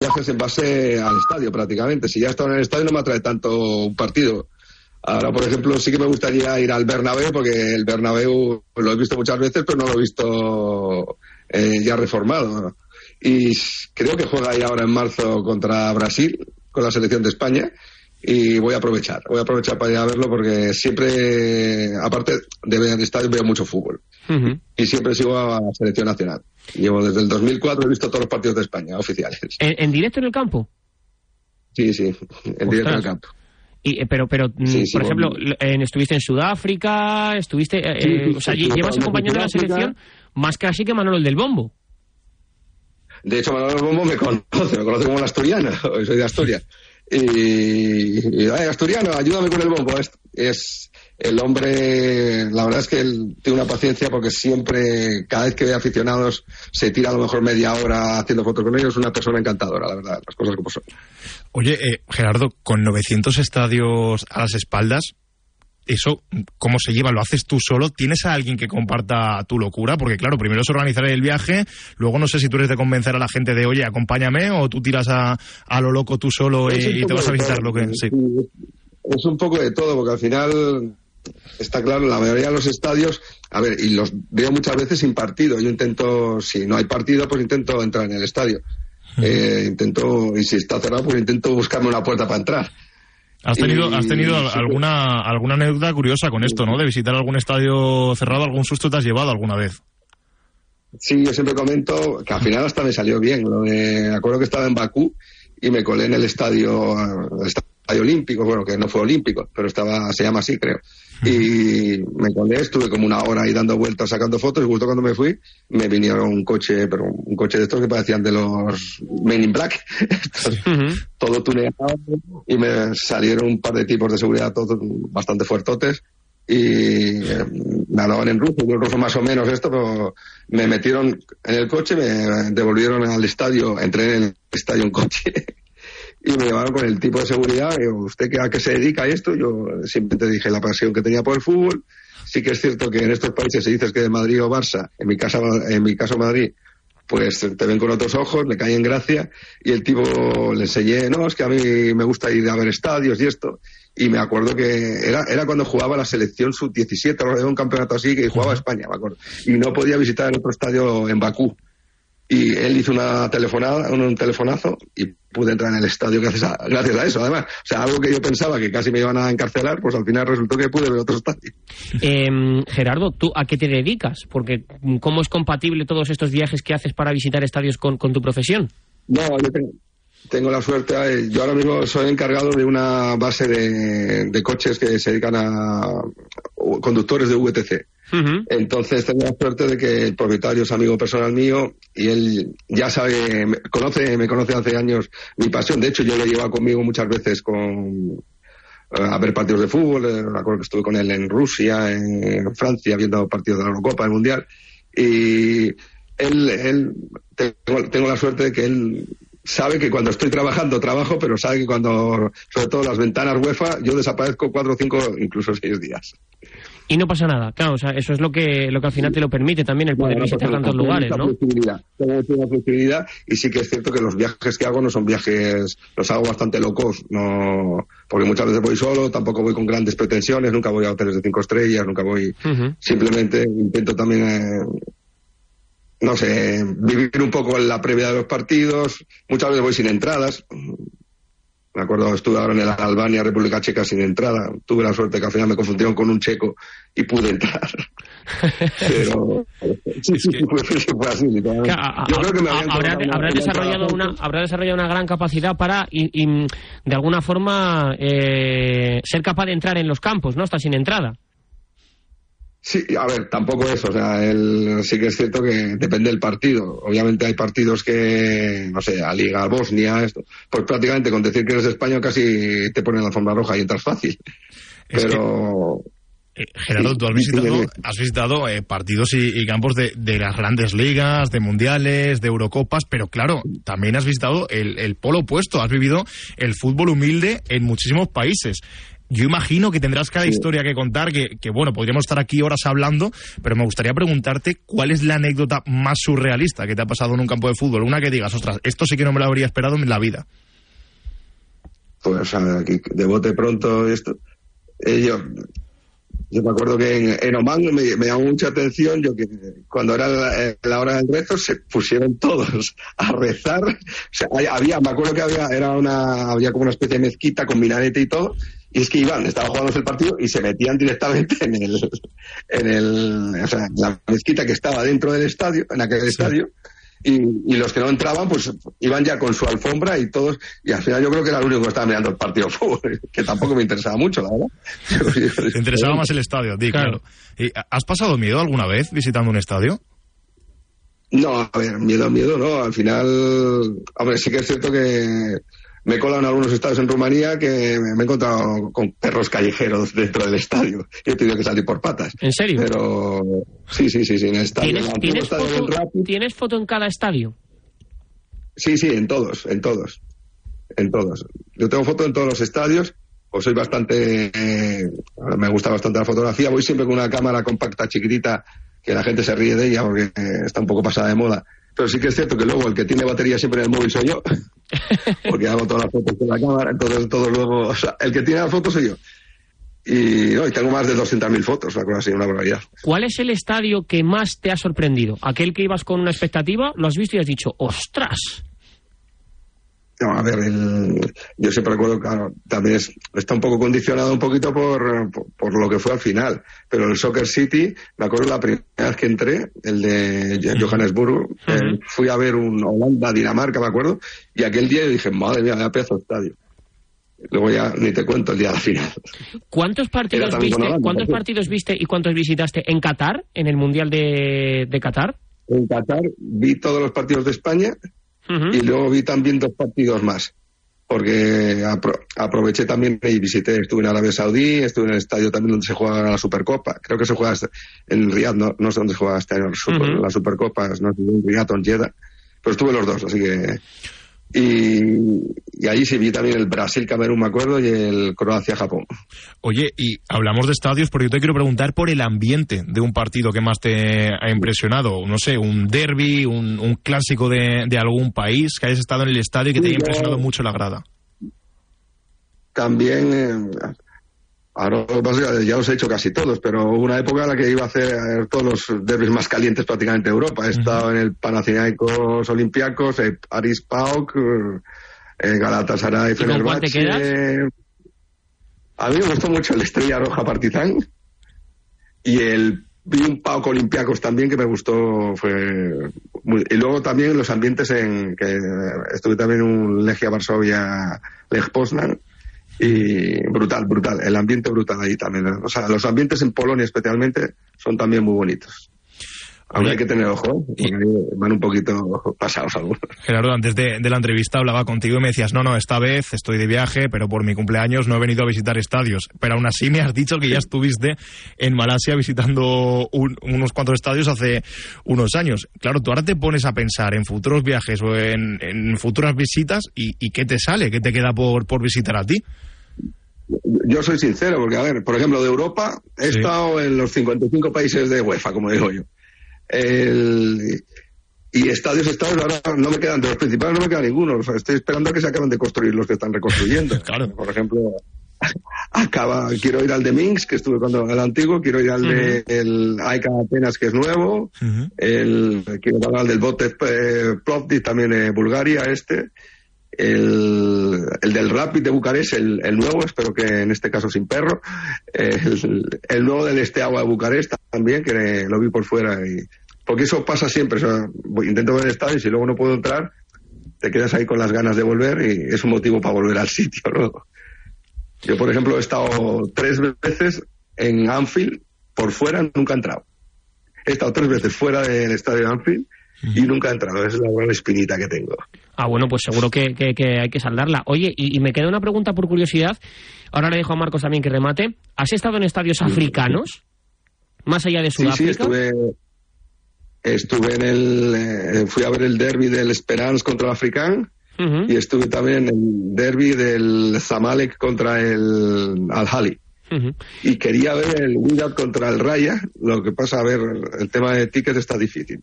Viajes en base al estadio prácticamente. Si ya estaba en el estadio no me atrae tanto un partido. Ahora, por ejemplo, sí que me gustaría ir al Bernabéu porque el Bernabéu lo he visto muchas veces, pero no lo he visto eh, ya reformado. Y creo que juega ahí ahora en marzo contra Brasil con la selección de España y voy a aprovechar, voy a aprovechar para ir a verlo porque siempre, aparte de ver el veo mucho fútbol. Y siempre sigo a la selección nacional. Llevo desde el 2004, he visto todos los partidos de España oficiales. ¿En, directo en el campo? Sí, sí, en directo en el campo. Y, eh, pero, pero mm, por ejemplo, estuviste en Sudáfrica, estuviste, eh, o sea, llevas acompañando a la selección más casi que Manuel del Bombo. De hecho, Manuel del Bombo me conoce, me conoce como el asturiano, soy de Asturias. Y, y asturiano, ayúdame con el bombo. Es, el hombre, la verdad es que él tiene una paciencia porque siempre, cada vez que ve aficionados, se tira a lo mejor media hora haciendo fotos con ellos. Es una persona encantadora, la verdad, las cosas como son. Oye, eh, Gerardo, con 900 estadios a las espaldas, eso, ¿cómo se lleva? ¿Lo haces tú solo? ¿Tienes a alguien que comparta tu locura? Porque claro, primero es organizar el viaje, luego no sé si tú eres de convencer a la gente de, oye, acompáñame, o tú tiras a, a lo loco tú solo y, te vas a visitar lo que... Sí. Es un poco de todo, porque al final está claro, la mayoría de los estadios, a ver, y los veo muchas veces sin partido. Yo intento, si no hay partido, pues intento entrar en el estadio. Eh, intento, y si está cerrado, pues intento buscarme una puerta para entrar. Has tenido, has tenido alguna, alguna anécdota curiosa con esto, ¿no? De visitar algún estadio cerrado, algún susto te has llevado alguna vez. Sí, yo siempre comento que al final hasta me salió bien. me acuerdo que estaba en Bakú y me colé en el estadio, el estadio olímpico, bueno, que no fue olímpico, pero estaba, se llama así, creo. Y me colé, estuve como una hora ahí dando vueltas, sacando fotos, y justo cuando me fui, me vinieron un coche, pero un coche de estos que parecían de los Men in Black, todo tuneado, y me salieron un par de tipos de seguridad, todos bastante fuertotes, y eh, me hablaban en ruso, yo ruso más o menos esto, pero me metieron en el coche, me devolvieron al estadio, entré en el estadio en coche y me llevaron con el tipo de seguridad. Y ¿usted a qué se dedica a esto? Yo siempre te dije la pasión que tenía por el fútbol. Sí que es cierto que en estos países se dice que de Madrid o Barça, en mi, casa, en mi caso Madrid, pues te ven con otros ojos, le caen en gracia y el tipo le enseñé, no, es que a mí me gusta ir a ver estadios y esto. Y me acuerdo que era, era cuando jugaba la selección sub-17, era un campeonato así que jugaba España, me acuerdo. Y no podía visitar el otro estadio en Bakú y él hizo una telefonada, un, telefonazo y pude entrar en el estadio gracias a, gracias a eso, además. O sea, algo que yo pensaba que casi me iban a encarcelar, pues al final resultó que pude ver otro estadio. Em, Gerardo, ¿tú a qué te dedicas? Porque ¿cómo es compatible todos estos viajes que haces para visitar estadios con, con tu profesión? No, yo tengo, la suerte, eh, yo ahora mismo soy encargado de una base de, de coches que se dedican a conductores de VTC. Entonces tengo la suerte de que el propietario es amigo personal mío y él ya sabe, me conoce, me conoce hace años mi pasión. De hecho, yo lo llevo conmigo muchas veces con eh, a ver partidos de fútbol. Eh, me acuerdo que estuve con él en Rusia, en Francia, viendo partidos de la Eurocopa, del Mundial. Y él, él tengo, tengo la suerte de que él sabe que cuando estoy trabajando trabajo, pero sabe que cuando, sobre todo las ventanas UEFA, yo desaparezco cuatro, cinco, incluso seis días y no pasa nada. Claro, o sea, eso es lo que, lo que al final te lo permite también, el poder visitar tantos lugares, ¿no? Flexibilidad, tengo flexibilidad y sí que es cierto que los viajes que hago no son viajes, los hago bastante locos, no, porque muchas veces voy solo, tampoco voy con grandes pretensiones, nunca voy a hoteles de cinco estrellas, nunca voy, simplemente intento también, eh, no sé, vivir un poco en la previa de los partidos, muchas veces voy sin entradas, me acuerdo, estuve ahora en la Albania, República Checa, sin entrada. Tuve la suerte que al final me confundieron con un checo y pude entrar. Pero sí, sí, fue, así. Yo creo que me habrá, desarrollado una, habrá desarrollado una gran capacidad para, y, de alguna forma, eh, ser capaz de entrar en los campos, ¿no? Hasta sin entrada. Sí, a ver, tampoco eso. O sea, el, sí que es cierto que depende del partido. Obviamente hay partidos que, no sé, a Liga Bosnia, esto, pues prácticamente con decir que eres de España casi te ponen la alfombra roja y entras fácil. Pero. Eh, Gerardo, tú has visitado, has visitado eh, partidos y, campos de, las grandes ligas, de mundiales, de Eurocopas, pero claro, también has visitado el, el polo opuesto, has vivido el fútbol humilde en muchísimos países. Yo imagino que tendrás cada historia que contar, que, que, bueno, podríamos estar aquí horas hablando, pero me gustaría preguntarte cuál es la anécdota más surrealista que te ha pasado en un campo de fútbol. Una que digas, ostras, esto sí que no me lo habría esperado en la vida. Pues aquí, de bote pronto esto. Eh, yo, yo me acuerdo que en, Oman me, llamó mucha atención yo que cuando era la, hora del rezo se pusieron todos a rezar. O sea, había, me acuerdo que había, era una, había como una especie de mezquita con minarete y todo y es que iban, estaban jugando el partido y se metían directamente en el, en el, o sea, la mezquita que estaba dentro del estadio, en aquel estadio, y, los que no entraban, pues iban ya con su alfombra y todos, y al final yo creo que era el único que estaba mirando el partido de fútbol, que tampoco me interesaba mucho, la verdad. Te interesaba más el estadio, di, claro. ¿Y ¿Has pasado miedo alguna vez visitando un estadio? No, a ver, miedo, miedo, no. Al final, hombre, sí que es cierto que me he colado en algunos estadios en Rumanía que me he encontrado con perros callejeros dentro del estadio y he tenido que salir por patas. ¿En serio? Pero sí, sí, sí, sí en el estadio. ¿Tienes, foto, en cada estadio? Sí, sí, en todos, en todos. En todos. Yo tengo foto en todos los estadios, pues soy bastante. Eh, me gusta bastante la fotografía. Voy siempre con una cámara compacta, chiquitita, que la gente se ríe de ella porque está un poco pasada de moda pero sí que es cierto que luego el que tiene batería siempre en el móvil soy yo, porque hago todas las fotos con la cámara, entonces todo luego, o sea, el que tiene las fotos soy yo. Y, no, tengo más de 200.000 fotos, una cosa así, una barbaridad. ¿Cuál es el estadio que más te ha sorprendido? ¿Aquel que ibas con una expectativa, lo has visto y has dicho, ostras? No, a ver, yo siempre recuerdo, claro, también está un poco condicionado un poquito por, por, lo que fue al final, pero el Soccer City, me acuerdo la primera vez que entré, el de Johannesburgo, eh, fui a ver un Holanda, Dinamarca, me acuerdo, y aquel día dije, madre mía, me pedazo estadio. Luego ya ni te cuento el día de la final. ¿Cuántos partidos viste, ¿cuántos partidos viste y cuántos visitaste en Qatar, en el Mundial de, de Qatar? En Qatar vi todos los partidos de España, y luego vi también dos partidos más, porque aproveché también y visité, estuve en Arabia Saudí, estuve en el estadio también donde se juega la Supercopa, creo que se juega en Riyadh, no, no sé dónde se juega este año la Supercopa, no sé, en Riyadh o en Jeddah, pero estuve los dos, así que y, ahí sí vi también el Brasil-Camerún, me acuerdo, y el Croacia-Japón. Oye, y hablamos de estadios, porque yo te quiero preguntar por el ambiente de un partido que más te ha impresionado. No sé, un derby, un, clásico de, algún país que hayas estado en el estadio y que te haya impresionado mucho la grada. También, eh, Ahora ya os he hecho casi todos, pero hubo una época en la que iba a hacer todos los derbis más calientes prácticamente de Europa. He estado en el Panathinaikos Olympiacos, el Paris Pauk, eh, Galatasaray, Fenerbahce. A mí me gustó mucho el Estrella Roja Partizan y el vi un Pauk Olympiacos también que me gustó fue y luego también los ambientes en que estuve también en un Legia Varsovia Lech Poznan y brutal, brutal, el ambiente brutal ahí también. O sea, los ambientes en Polonia especialmente son también muy bonitos. Aunque hay que tener ojo, porque van un poquito pasados algunos. Gerardo, antes de, la entrevista hablaba contigo y me decías, no, no, esta vez estoy de viaje, pero por mi cumpleaños no he venido a visitar estadios. Pero aún así me has dicho que ya estuviste en Malasia visitando unos cuantos estadios hace unos años. Claro, tú ahora te pones a pensar en futuros viajes o en, futuras visitas y, y, ¿qué te sale? ¿Qué te queda por, por visitar a ti? Yo soy sincero, porque, a ver, por ejemplo, de Europa he estado en los 55 países de UEFA, como digo yo. y estadios, estadios, ahora no me quedan, de los principales no me queda ninguno. estoy esperando a que se acaben de construir los que están reconstruyendo. claro. Por ejemplo, acaba, quiero ir al de Minsk, que estuve cuando el antiguo, quiero ir al de el Aika apenas, que es nuevo, el, quiero ir al del Botev eh, también en Bulgaria, este el, el del Rapid de Bucarest, el, el, nuevo, espero que en este caso sin perro, el, el nuevo del Esteagua de Bucarest también, que lo vi por fuera. Porque eso pasa siempre, intento ver el estadio y si luego no puedo entrar, te quedas ahí con las ganas de volver y es un motivo para volver al sitio. Yo, por ejemplo, he estado tres veces en Anfield, por fuera nunca he entrado. He estado tres veces fuera del estadio de Anfield y nunca he entrado. Esa es la gran espinita que tengo. Ah, bueno, pues seguro que, hay que saldarla. Oye, y, me queda una pregunta por curiosidad. Ahora le dejo a Marcos también que remate. ¿Has estado en estadios africanos? Más allá de Sudáfrica. Sí, estuve, estuve en el. Eh, fui a ver el derby del Esperance contra el Africán. Y estuve también en el derby del Zamalek contra el Al-Hali. Y quería ver el Wydad contra el Raya, lo que pasa, a ver, el tema de tickets está difícil.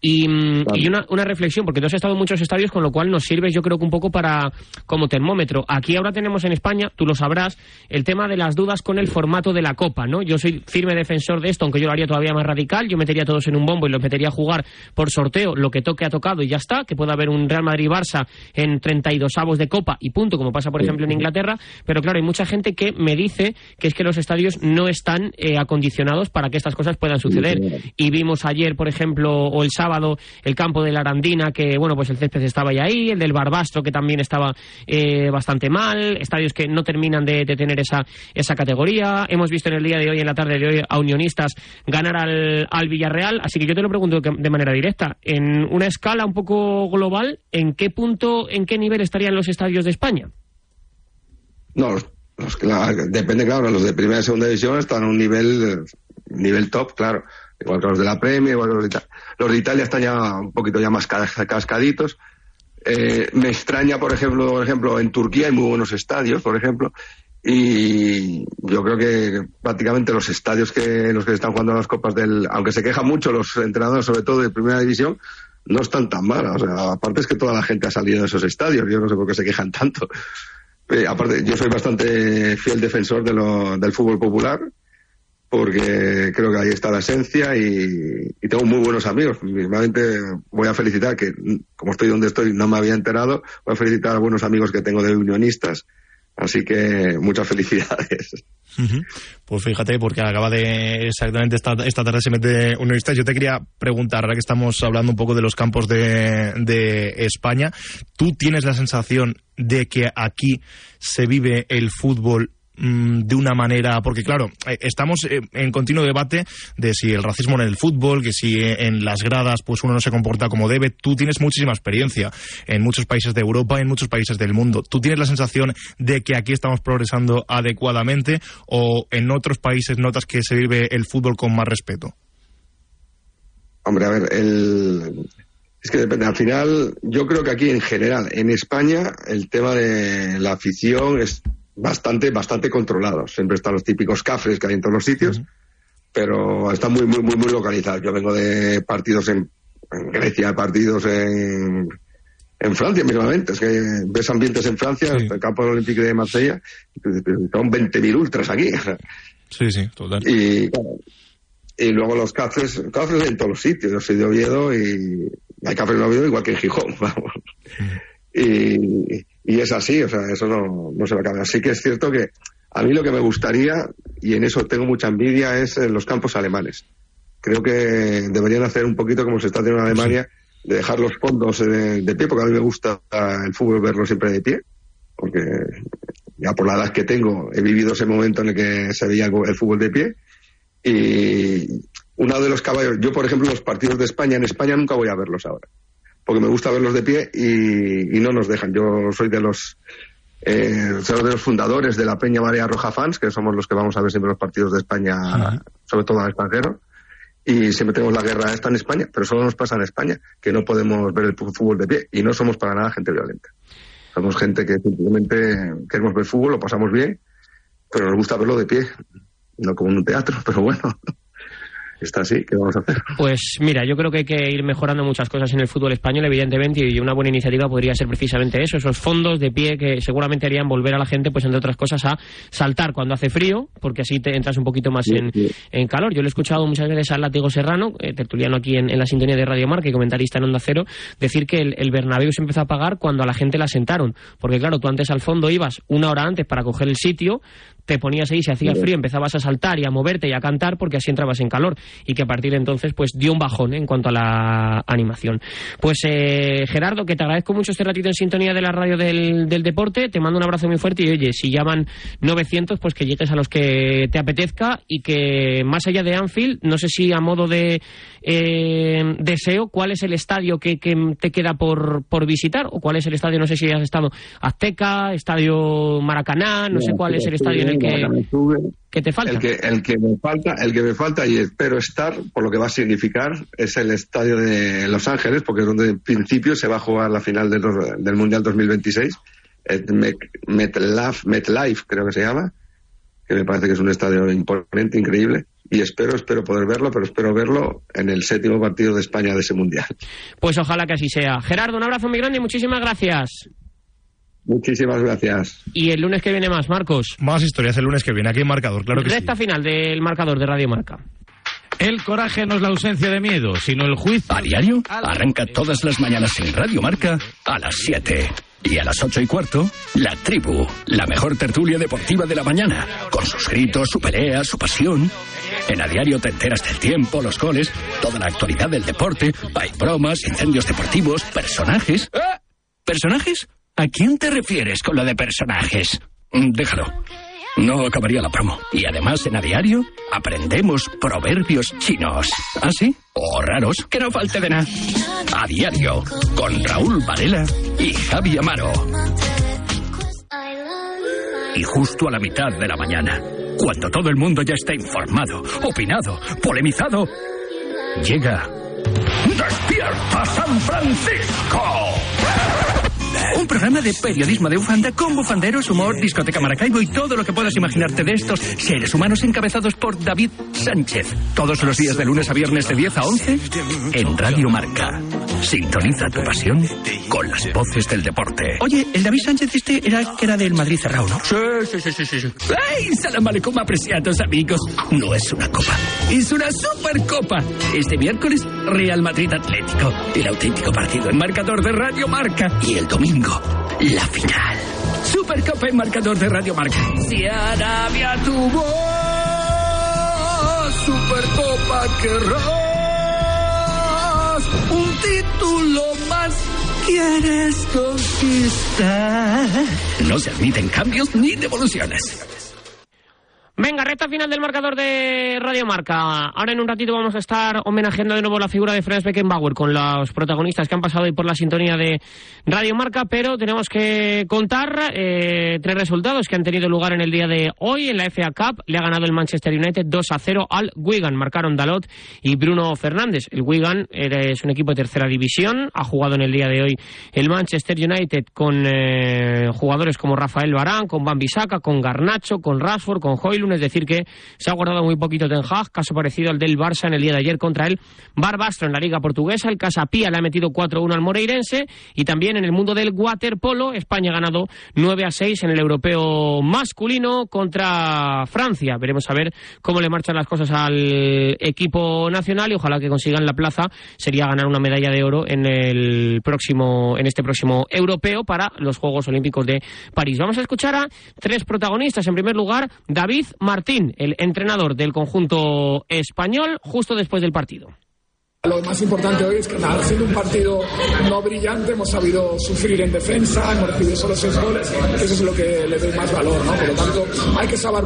Y, mm, una, reflexión, porque tú has estado en muchos estadios, con lo cual nos sirve yo creo que un poco para como termómetro. Aquí ahora tenemos en España, tú lo sabrás, el tema de las dudas con el formato de la Copa, ¿no? Yo soy firme defensor de esto, aunque yo lo haría todavía más radical, yo metería todos en un bombo y los metería a jugar por sorteo, lo que toque ha tocado y ya está, que pueda haber un Real Madrid-Barça en 32 avos de Copa y punto, como pasa por ejemplo en Inglaterra, pero claro, hay mucha gente que me dice que es que los estadios no están eh, acondicionados para que estas cosas puedan suceder. Y vimos ayer, por ejemplo, o el sábado, el campo de la Arandina, que bueno, pues el césped estaba ya ahí, el del Barbastro, que también estaba eh, bastante mal, estadios que no terminan de, tener esa, esa categoría. Hemos visto en el día de hoy, en la tarde de hoy, a Unionistas ganar al, al Villarreal. Así que yo te lo pregunto de manera directa. En una escala un poco global, ¿en qué punto, en qué nivel estarían los estadios de España? No, los que depende, claro, los de primera y segunda división están a un nivel, nivel top, claro. Igual que los de la Premier, igual que los de Italia. Los de Italia están ya un poquito ya más cascaditos. Eh, me extraña, por ejemplo, por ejemplo, en Turquía hay muy buenos estadios, por ejemplo, y yo creo que prácticamente los estadios que los que están jugando las copas del, aunque se quejan mucho los entrenadores, sobre todo de primera división, no están tan mal. O sea, aparte es que toda la gente ha salido de esos estadios. Yo no sé por qué se quejan tanto. Eh, aparte, yo soy bastante fiel defensor de lo, del fútbol popular, porque creo que ahí está la esencia y, tengo muy buenos amigos. Mismamente voy a felicitar, que como estoy donde estoy no me había enterado, voy a felicitar a buenos amigos que tengo de unionistas. Así que muchas felicidades. Pues fíjate, porque acaba de exactamente esta, esta tarde se mete unionistas. Yo te quería preguntar, ahora que estamos hablando un poco de los campos de, de España, ¿tú tienes la sensación de que aquí se vive el fútbol de una manera, porque claro, eh, estamos eh, en continuo debate de si el racismo en el fútbol, que si eh, en las gradas pues uno no se comporta como debe. Tú tienes muchísima experiencia en muchos países de Europa en muchos países del mundo. ¿Tú tienes la sensación de que aquí estamos progresando adecuadamente o en otros países notas que se vive el fútbol con más respeto? Hombre, a ver, el, es que depende. Al final, yo creo que aquí en general, en España, el tema de la afición es bastante, bastante controlado. Siempre están los típicos cafres que hay en todos los sitios, pero está muy, muy, muy, muy localizado. Yo vengo de partidos en, Grecia, partidos en, en Francia mismamente. Es que ves ambientes en Francia, en el campo olímpico de Marsella, son 20.000 ultras aquí. Sí, sí, total. Y, y luego los cafres, cafres en todos los sitios. Yo soy de Oviedo y hay cafés en Oviedo igual que en Gijón, vamos. Y, y, es así, o sea, eso no, no se va a cambiar. Así que es cierto que a mí lo que me gustaría, y en eso tengo mucha envidia, es en los campos alemanes. Creo que deberían hacer un poquito como se está haciendo en Alemania, de dejar los fondos de, de, pie, porque a mí me gusta el fútbol verlo siempre de pie, porque ya por la edad que tengo he vivido ese momento en el que se veía el fútbol de pie y uno de los caballos, yo por ejemplo los partidos de España, en España nunca voy a verlos ahora, porque me gusta verlos de pie y, no nos dejan. Yo soy de los eh, soy de los fundadores de la Peña María Roja Fans, que somos los que vamos a ver siempre los partidos de España, sobre todo al extranjero. Y siempre tenemos la guerra esta en España, pero solo nos pasa en España, que no podemos ver el fútbol de pie y no somos para nada gente violenta. Somos gente que simplemente queremos ver fútbol, lo pasamos bien, pero nos gusta verlo de pie no como en un teatro, pero bueno, está así, ¿qué vamos a hacer? Pues mira, yo creo que hay que ir mejorando muchas cosas en el fútbol español, evidentemente, y una buena iniciativa podría ser precisamente eso, esos fondos de pie que seguramente harían volver a la gente, pues entre otras cosas, a saltar cuando hace frío, porque así te entras un poquito más en, en, calor. Yo lo he escuchado muchas veces al Látigo Serrano, eh, tertuliano aquí en, la sintonía de Radio Marca y comentarista en Onda Cero, decir que el, el Bernabéu se empezó a pagar cuando a la gente la sentaron, porque claro, tú antes al fondo ibas una hora antes para coger el sitio, te ponías ahí, se hacía frío, empezabas a saltar y a moverte y a cantar porque así entrabas en calor y que a partir de entonces pues dio un bajón ¿eh? en cuanto a la animación. Pues eh, Gerardo, que te agradezco mucho este ratito en sintonía de la radio del, del, deporte, te mando un abrazo muy fuerte y oye, si llaman 900 pues que llegues a los que te apetezca y que más allá de Anfield, no sé si a modo de eh, deseo, ¿cuál es el estadio que, que te queda por, por visitar o cuál es el estadio, no sé si has estado Azteca, Estadio Maracaná, no sé cuál es el estadio en el que, te falta. El que, el que me falta, el que me falta y espero estar, por lo que va a significar, es el estadio de Los Ángeles, porque es donde en principio se va a jugar la final del, del Mundial 2026. MetLife, MetLife creo que se llama, que me parece que es un estadio imponente, increíble y espero, espero poder verlo, pero espero verlo en el séptimo partido de España de ese Mundial. Pues ojalá que así sea. Gerardo, un abrazo muy grande y muchísimas gracias. Muchísimas gracias. Y el lunes que viene más, Marcos. Más historias el lunes que viene. Aquí en Marcador, claro que Recta final del marcador de Radio Marca. El coraje no es la ausencia de miedo, sino el juicio. A diario, arranca todas las mañanas en Radio Marca a las 7. Y a las ocho y cuarto, La Tribu, la mejor tertulia deportiva de la mañana, con sus gritos, su pelea, su pasión. En a diario te enteras del tiempo, los goles, toda la actualidad del deporte, hay bromas, incendios deportivos, personajes. ¿Eh? ¿Personajes? ¿A quién te refieres con lo de personajes? Mm, déjalo. No acabaría la promo. Y además en a diario aprendemos proverbios chinos. ¿Ah, sí? O raros, que no falte de nada. A diario, con Raúl Varela y Javi Amaro. Y justo a la mitad de la mañana, cuando todo el mundo ya está informado, opinado, polemizado, llega... ¡Despierta San Francisco! Un programa de periodismo de bufanda con bufanderos, humor, discoteca Maracaibo y todo lo que puedas imaginarte de estos seres humanos encabezados por David Sánchez. Todos los días de lunes a viernes de 10 a 11 en Radio Marca. Sintoniza tu pasión con las voces del deporte. Oye, el David Sánchez este era que era del Madrid cerrado, ¿no? Sí, sí, sí, sí. sí. ¡Ay, salam aleikum, apreciados amigos! No es una copa, es una supercopa. Este miércoles, Real Madrid Atlético. El auténtico partido en marcador de Radio Marca. Y el domingo, la final. Supercopa en marcador de Radio Marca. Si Arabia tuvo Supercopa querrás un título más quieres conquistar. No se admiten cambios ni devoluciones. Venga, recta final del marcador de Radio Marca. Ahora en un ratito vamos a estar homenajeando de nuevo la figura de Franz Beckenbauer con los protagonistas que han pasado hoy por la sintonía de Radio Marca, pero tenemos que contar eh, tres resultados que han tenido lugar en el día de hoy. En la FA Cup le ha ganado el Manchester United 2 a 0 al Wigan. Marcaron Dalot y Bruno Fernández. El Wigan es un equipo de tercera división. Ha jugado en el día de hoy el Manchester United con eh, jugadores como Rafael Barán, con Van Bissaka, con Garnacho, con Rashford, con Hoyle es decir que se ha guardado muy poquito Ten Hag, caso parecido al del Barça en el día de ayer contra el Barbastro en la Liga Portuguesa, el Casapía le ha metido 4-1 al Moreirense y también en el mundo del waterpolo, España ha ganado 9-6 en el europeo masculino contra Francia. Veremos a ver cómo le marchan las cosas al equipo nacional y ojalá que consigan la plaza, sería ganar una medalla de oro en el próximo en este próximo europeo para los Juegos Olímpicos de París. Vamos a escuchar a tres protagonistas. En primer lugar, David Martín, el entrenador del conjunto español, justo después del partido. Lo más importante hoy es que, nada, siendo un partido no brillante, hemos sabido sufrir en defensa, hemos recibido solo seis goles, eso es lo que le doy más valor, ¿no? Por lo tanto, hay que saber,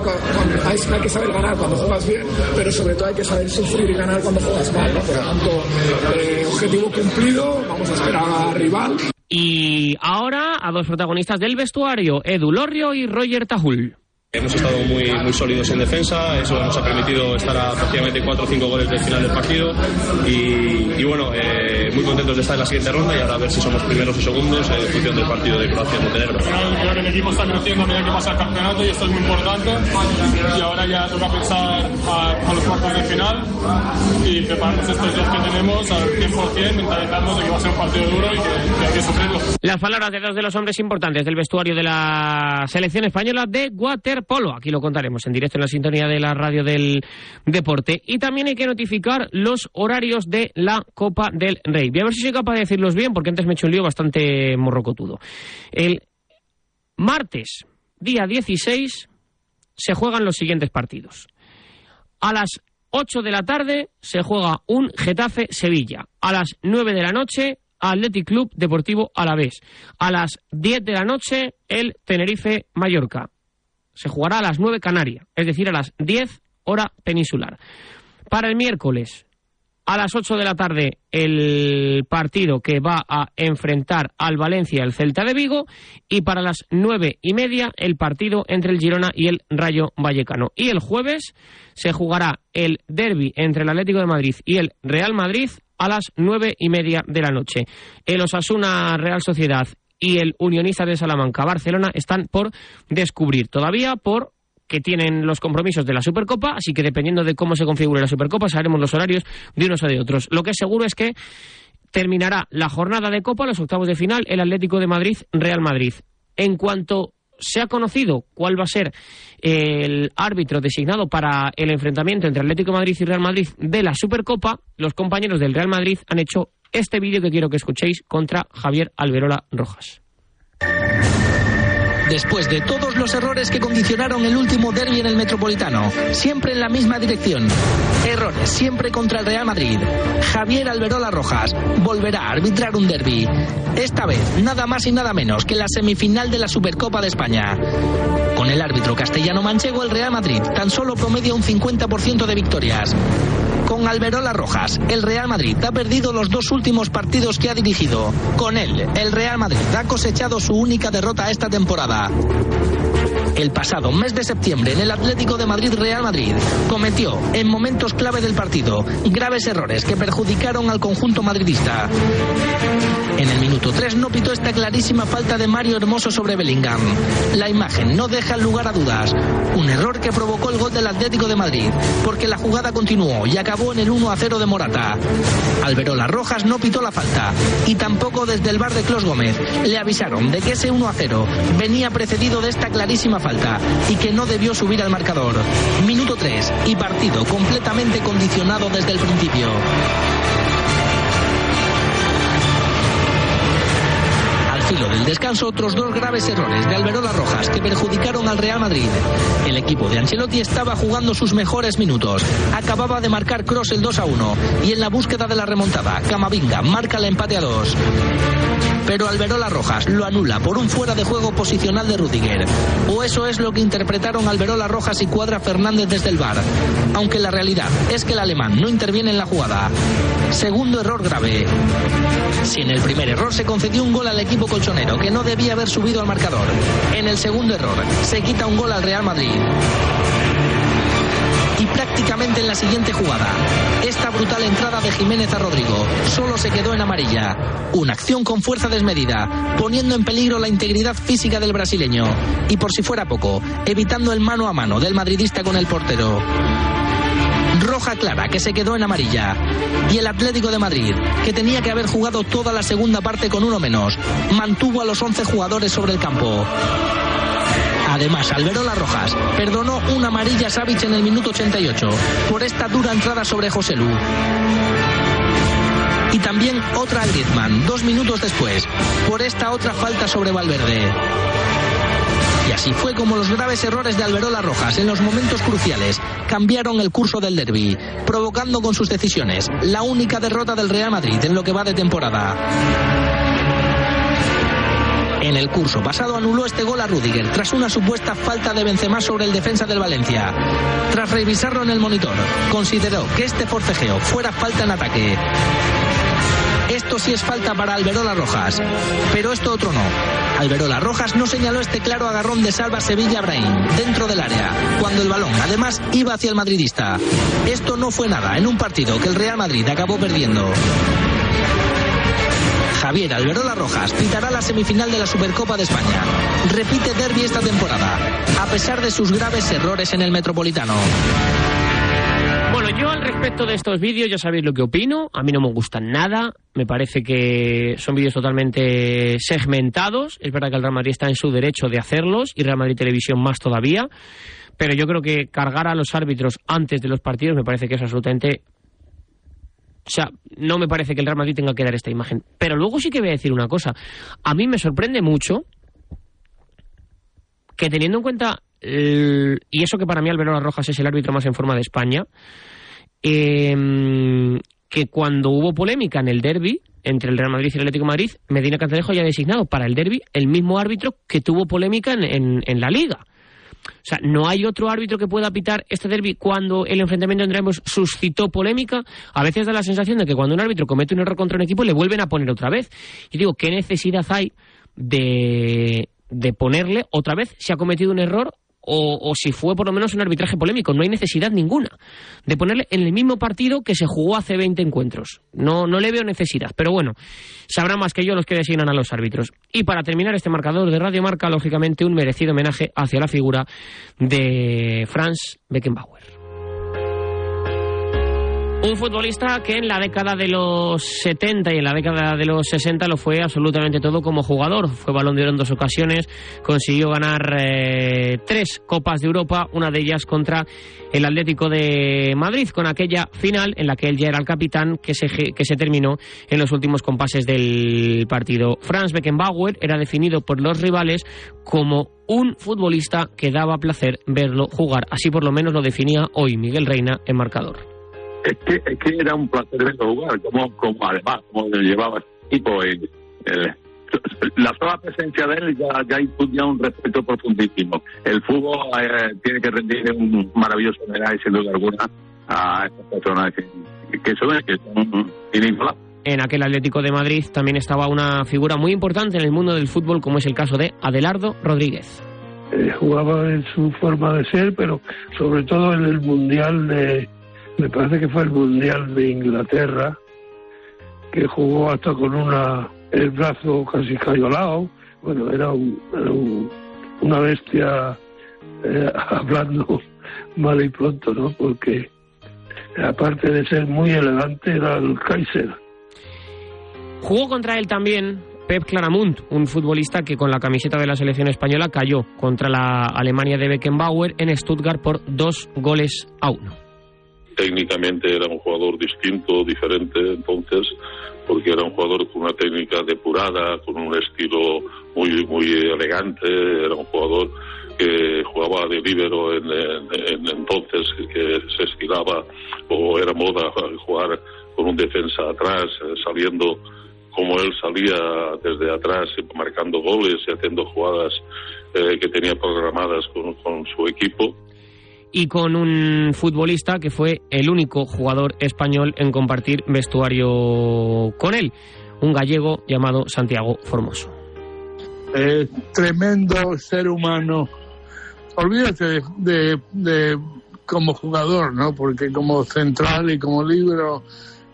hay, que saber ganar cuando juegas bien, pero sobre todo hay que saber sufrir y ganar cuando juegas mal, ¿no? Por lo tanto, eh, objetivo cumplido, vamos a esperar al rival. Y ahora a dos protagonistas del vestuario, Edu Lorrio y Roger Tajul. Hemos estado muy, muy sólidos en defensa, eso nos ha permitido estar a prácticamente 4 o 5 goles del final del partido y, bueno, eh, muy contentos de estar en la siguiente ronda y ahora a ver si somos primeros o segundos en función del partido de Croacia-Montenegro. Creo que el equipo está creciendo a medida que pasa el campeonato y esto es muy importante y ahora ya toca pensar a, los cuartos de final y prepararnos estos dos que tenemos al 100% mentalizarnos de que va a ser un partido duro y que, que hay que sufrirlo. Las palabras de dos de los hombres importantes del vestuario de la selección española de Polo. Aquí lo contaremos en directo en la sintonía de la radio del deporte. Y también hay que notificar los horarios de la Copa del Rey. Voy a ver si soy capaz de decirlos bien, porque antes me he hecho un lío bastante morrocotudo. El martes, día 16, se juegan los siguientes partidos. A las 8 de la tarde se juega un Getafe-Sevilla. A las 9 de la noche, Athletic Club Deportivo Alavés. A las 10 de la noche, el Tenerife-Mallorca. Se jugará a las 9 Canarias, es decir, a las 10 hora peninsular. Para el miércoles, a las 8 de la tarde, el partido que va a enfrentar al Valencia el Celta de Vigo. Y para las 9 y media, el partido entre el Girona y el Rayo Vallecano. Y el jueves se jugará el derby entre el Atlético de Madrid y el Real Madrid a las 9 y media de la noche. El Osasuna Real Sociedad y el Unionista de Salamanca Barcelona están por descubrir todavía por que tienen los compromisos de la Supercopa, así que dependiendo de cómo se configure la Supercopa, sabremos los horarios de unos o de otros. Lo que es seguro es que terminará la jornada de Copa, los octavos de final, el Atlético de Madrid-Real Madrid. En cuanto se ha conocido cuál va a ser el árbitro designado para el enfrentamiento entre Atlético de Madrid y Real Madrid de la Supercopa, los compañeros del Real Madrid han hecho este vídeo que quiero que escuchéis contra Javier Alberola Rojas. Después de todos los errores que condicionaron el último derby en el Metropolitano, siempre en la misma dirección. Errores siempre contra el Real Madrid. Javier Alberola Rojas volverá a arbitrar un derby. Esta vez, nada más y nada menos que la semifinal de la Supercopa de España. Con el árbitro castellano manchego, el Real Madrid tan solo promedia un 50% de victorias. Con Alberola Rojas, el Real Madrid ha perdido los dos últimos partidos que ha dirigido. Con él, el Real Madrid ha cosechado su única derrota esta temporada. El pasado mes de septiembre en el Atlético de Madrid Real Madrid cometió, en momentos clave del partido, graves errores que perjudicaron al conjunto madridista. En el minuto 3 no pitó esta clarísima falta de Mario Hermoso sobre Bellingham. La imagen no deja lugar a dudas. Un error que provocó el gol del Atlético de Madrid, porque la jugada continuó y acabó en el 1 a 0 de Morata. Alberola Rojas no pitó la falta y tampoco desde el bar de Clos Gómez le avisaron de que ese 1 a 0 venía precedido de esta clarísima falta y que no debió subir al marcador. Minuto 3 y partido completamente condicionado desde el principio. Del descanso, otros dos graves errores de Alberola Rojas que perjudicaron al Real Madrid. El equipo de Ancelotti estaba jugando sus mejores minutos. Acababa de marcar Cross el 2 a 1 y en la búsqueda de la remontada, Camavinga marca el empate a 2 pero Alberola Rojas lo anula por un fuera de juego posicional de Rudiger. O eso es lo que interpretaron Alberola Rojas y Cuadra Fernández desde el bar. Aunque la realidad es que el alemán no interviene en la jugada. Segundo error grave. Si en el primer error se concedió un gol al equipo colchonero que no debía haber subido al marcador, en el segundo error se quita un gol al Real Madrid y prácticamente en la siguiente jugada. Esta brutal entrada de Jiménez a Rodrigo solo se quedó en amarilla. Una acción con fuerza desmedida, poniendo en peligro la integridad física del brasileño. Y por si fuera poco, evitando el mano a mano del madridista con el portero roja clara que se quedó en amarilla. Y el Atlético de Madrid, que tenía que haber jugado toda la segunda parte con uno menos, mantuvo a los 11 jugadores sobre el campo. Además, Alberola Rojas perdonó una amarilla Savic en el minuto 88 por esta dura entrada sobre José Lu. Y también otra a Griezmann, dos minutos después, por esta otra falta sobre Valverde. Y así fue como los graves errores de Alberola Rojas en los momentos cruciales cambiaron el curso del derby, provocando con sus decisiones la única derrota del Real Madrid en lo que va de temporada. En el curso pasado anuló este gol a Rudiger tras una supuesta falta de Benzema sobre el defensa del Valencia. Tras revisarlo en el monitor, consideró que este forcejeo fuera falta en ataque. Esto sí es falta para Alberola Rojas, pero esto otro no. Alberola Rojas no señaló este claro agarrón de Salva Sevilla Brain dentro del área, cuando el balón además iba hacia el madridista. Esto no fue nada en un partido que el Real Madrid acabó perdiendo. Javier Alberola Rojas pitará la semifinal de la Supercopa de España. Repite derby esta temporada, a pesar de sus graves errores en el Metropolitano. Al respecto de estos vídeos ya sabéis lo que opino. A mí no me gustan nada. Me parece que son vídeos totalmente segmentados. Es verdad que el Real Madrid está en su derecho de hacerlos y Real Madrid Televisión más todavía. Pero yo creo que cargar a los árbitros antes de los partidos me parece que es absolutamente o sea, no me parece que el Real Madrid tenga que dar esta imagen. Pero luego sí que voy a decir una cosa. A mí me sorprende mucho que teniendo en cuenta y eso que para mí Alberola Rojas es el árbitro más en forma de España, em, que cuando hubo polémica en el derby entre el Real Madrid y el Atlético Madrid, Medina Cantalejo ya ha designado para el derby el mismo árbitro que tuvo polémica en, en, la liga. O sea, no hay otro árbitro que pueda pitar este derby cuando el enfrentamiento entre ambos suscitó polémica. A veces da la sensación de que cuando un árbitro comete un error contra un equipo le vuelven a poner otra vez. Y digo, ¿qué necesidad hay de, de ponerle otra vez si ha cometido un error o, si fue por lo menos un arbitraje polémico. No hay necesidad ninguna de ponerle en el mismo partido que se jugó hace 20 encuentros. No, no le veo necesidad. Pero bueno, sabrá más que yo los que designan a los árbitros. Y para terminar este marcador de Radio Marca, lógicamente un merecido homenaje hacia la figura de Franz Beckenbauer. Un futbolista que en la década de los 70 y en la década de los 60 lo fue absolutamente todo como jugador. Fue balón de oro en dos ocasiones, consiguió ganar eh, tres Copas de Europa, una de ellas contra el Atlético de Madrid, con aquella final en la que él ya era el capitán que se, que se terminó en los últimos compases del partido. Franz Beckenbauer era definido por los rivales como un futbolista que daba placer verlo jugar. Así por lo menos lo definía hoy Miguel Reina en marcador es que, es que era un placer verlo jugar, como, como además, como llevaba este tipo. Eh, la sola presencia de él ya, ya infundía un respeto profundísimo. El fútbol eh, tiene que rendir un maravilloso homenaje, sin duda alguna, a estas personas que, que son, que son En aquel Atlético de Madrid también estaba una figura muy importante en el mundo del fútbol, como es el caso de Adelardo Rodríguez. Eh, jugaba en su forma de ser, pero sobre todo en el Mundial de, me parece que fue el Mundial de Inglaterra, que jugó hasta con una el brazo casi cayolado. Bueno, era, una bestia eh, hablando mal y pronto, ¿no? Porque aparte de ser muy elegante, era el Kaiser. Jugó contra él también Pep Claramunt, un futbolista que con la camiseta de la selección española cayó contra la Alemania de Beckenbauer en Stuttgart por dos goles a uno técnicamente era un jugador distinto, diferente, entonces, porque era un jugador con una técnica depurada, con un estilo muy, muy elegante, era un jugador que jugaba de líbero en, entonces, que se estiraba o era moda jugar con un defensa atrás, saliendo como él salía desde atrás, marcando goles y haciendo jugadas eh, que tenía programadas con su equipo y con un futbolista que fue el único jugador español en compartir vestuario con él, un gallego llamado Santiago Formoso. tremendo ser humano. Olvídate de, de, como jugador, ¿no? Porque como central y como libro,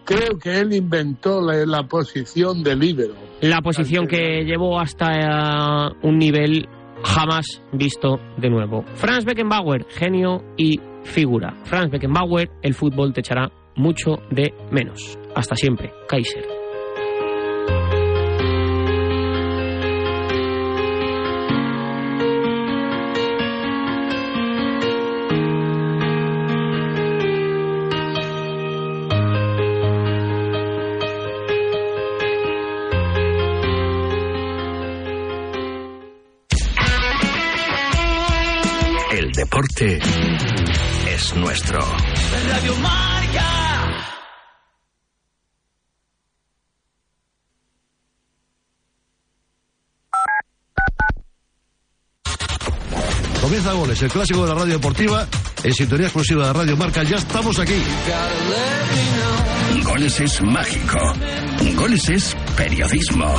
creo que él inventó la, posición de libero. La posición que llevó hasta eh, un nivel jamás visto de nuevo. Franz Beckenbauer, genio y figura. Franz Beckenbauer, el fútbol te echará mucho de menos. Hasta siempre, Kaiser. Nuestro. Radio Marca. Comienza Goles, el clásico de la radio deportiva, en sintonía exclusiva de Radio Marca. Ya estamos aquí. Goles es mágico. Goles es periodismo.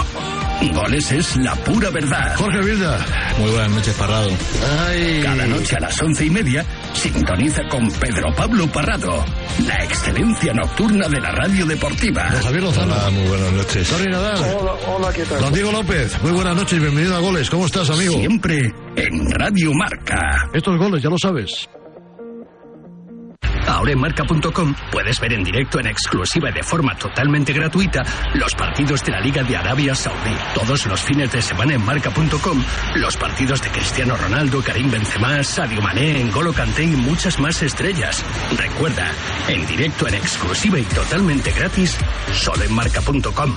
Goles es la pura verdad. Jorge Vilda. Muy buenas noches, Parrado. Cada noche a las once y media sintoniza con Pedro Pablo Parrado, la excelencia nocturna de la radio deportiva. Don Javier Lozano. Hola, muy buenas noches. Sorry Nadal. Hola, hola, ¿qué tal? Don Diego López. Muy buenas noches y bienvenido a Goles. ¿Cómo estás, amigo? Siempre en Radio Marca. Estos goles, ya lo sabes. Ahora en marca.com puedes ver en directo en exclusiva y de forma totalmente gratuita los partidos de la Liga de Arabia Saudí. Todos los fines de semana en marca.com los partidos de Cristiano Ronaldo, Karim Benzema, Sadio Mané, N'Golo Kanté y muchas más estrellas. Recuerda, en directo en exclusiva y totalmente gratis, solo en marca.com.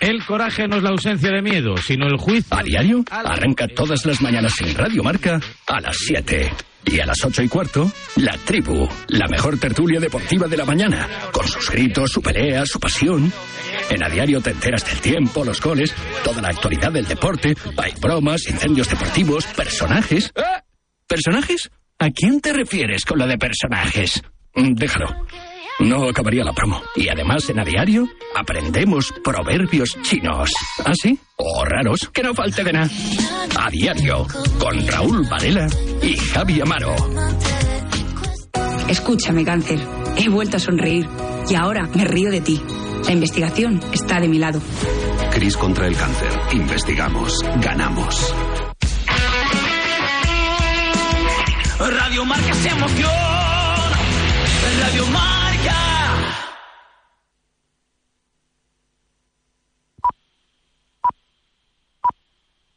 El coraje no es la ausencia de miedo, sino el juicio. A diario, arranca todas las mañanas en Radio Marca a las 7. Y a las ocho y cuarto, La Tribu, la mejor tertulia deportiva de la mañana, con sus gritos, su pelea, su pasión. En A Diario te enteras del tiempo, los goles, toda la actualidad del deporte, hay bromas, incendios deportivos, personajes. ¿Eh? ¿Personajes? ¿A quién te refieres con lo de personajes? Mm, Déjalo. No acabaría la promo. Y además en A Diario aprendemos proverbios chinos. ¿Ah, sí? O raros, que no falte de nada. A Diario, con Raúl Varela y Javi Amaro. Escúchame, cáncer. He vuelto a sonreír y ahora me río de ti. La investigación está de mi lado. Cris contra el cáncer. Investigamos. Ganamos. Radio Marca se emoción. Radio Marca.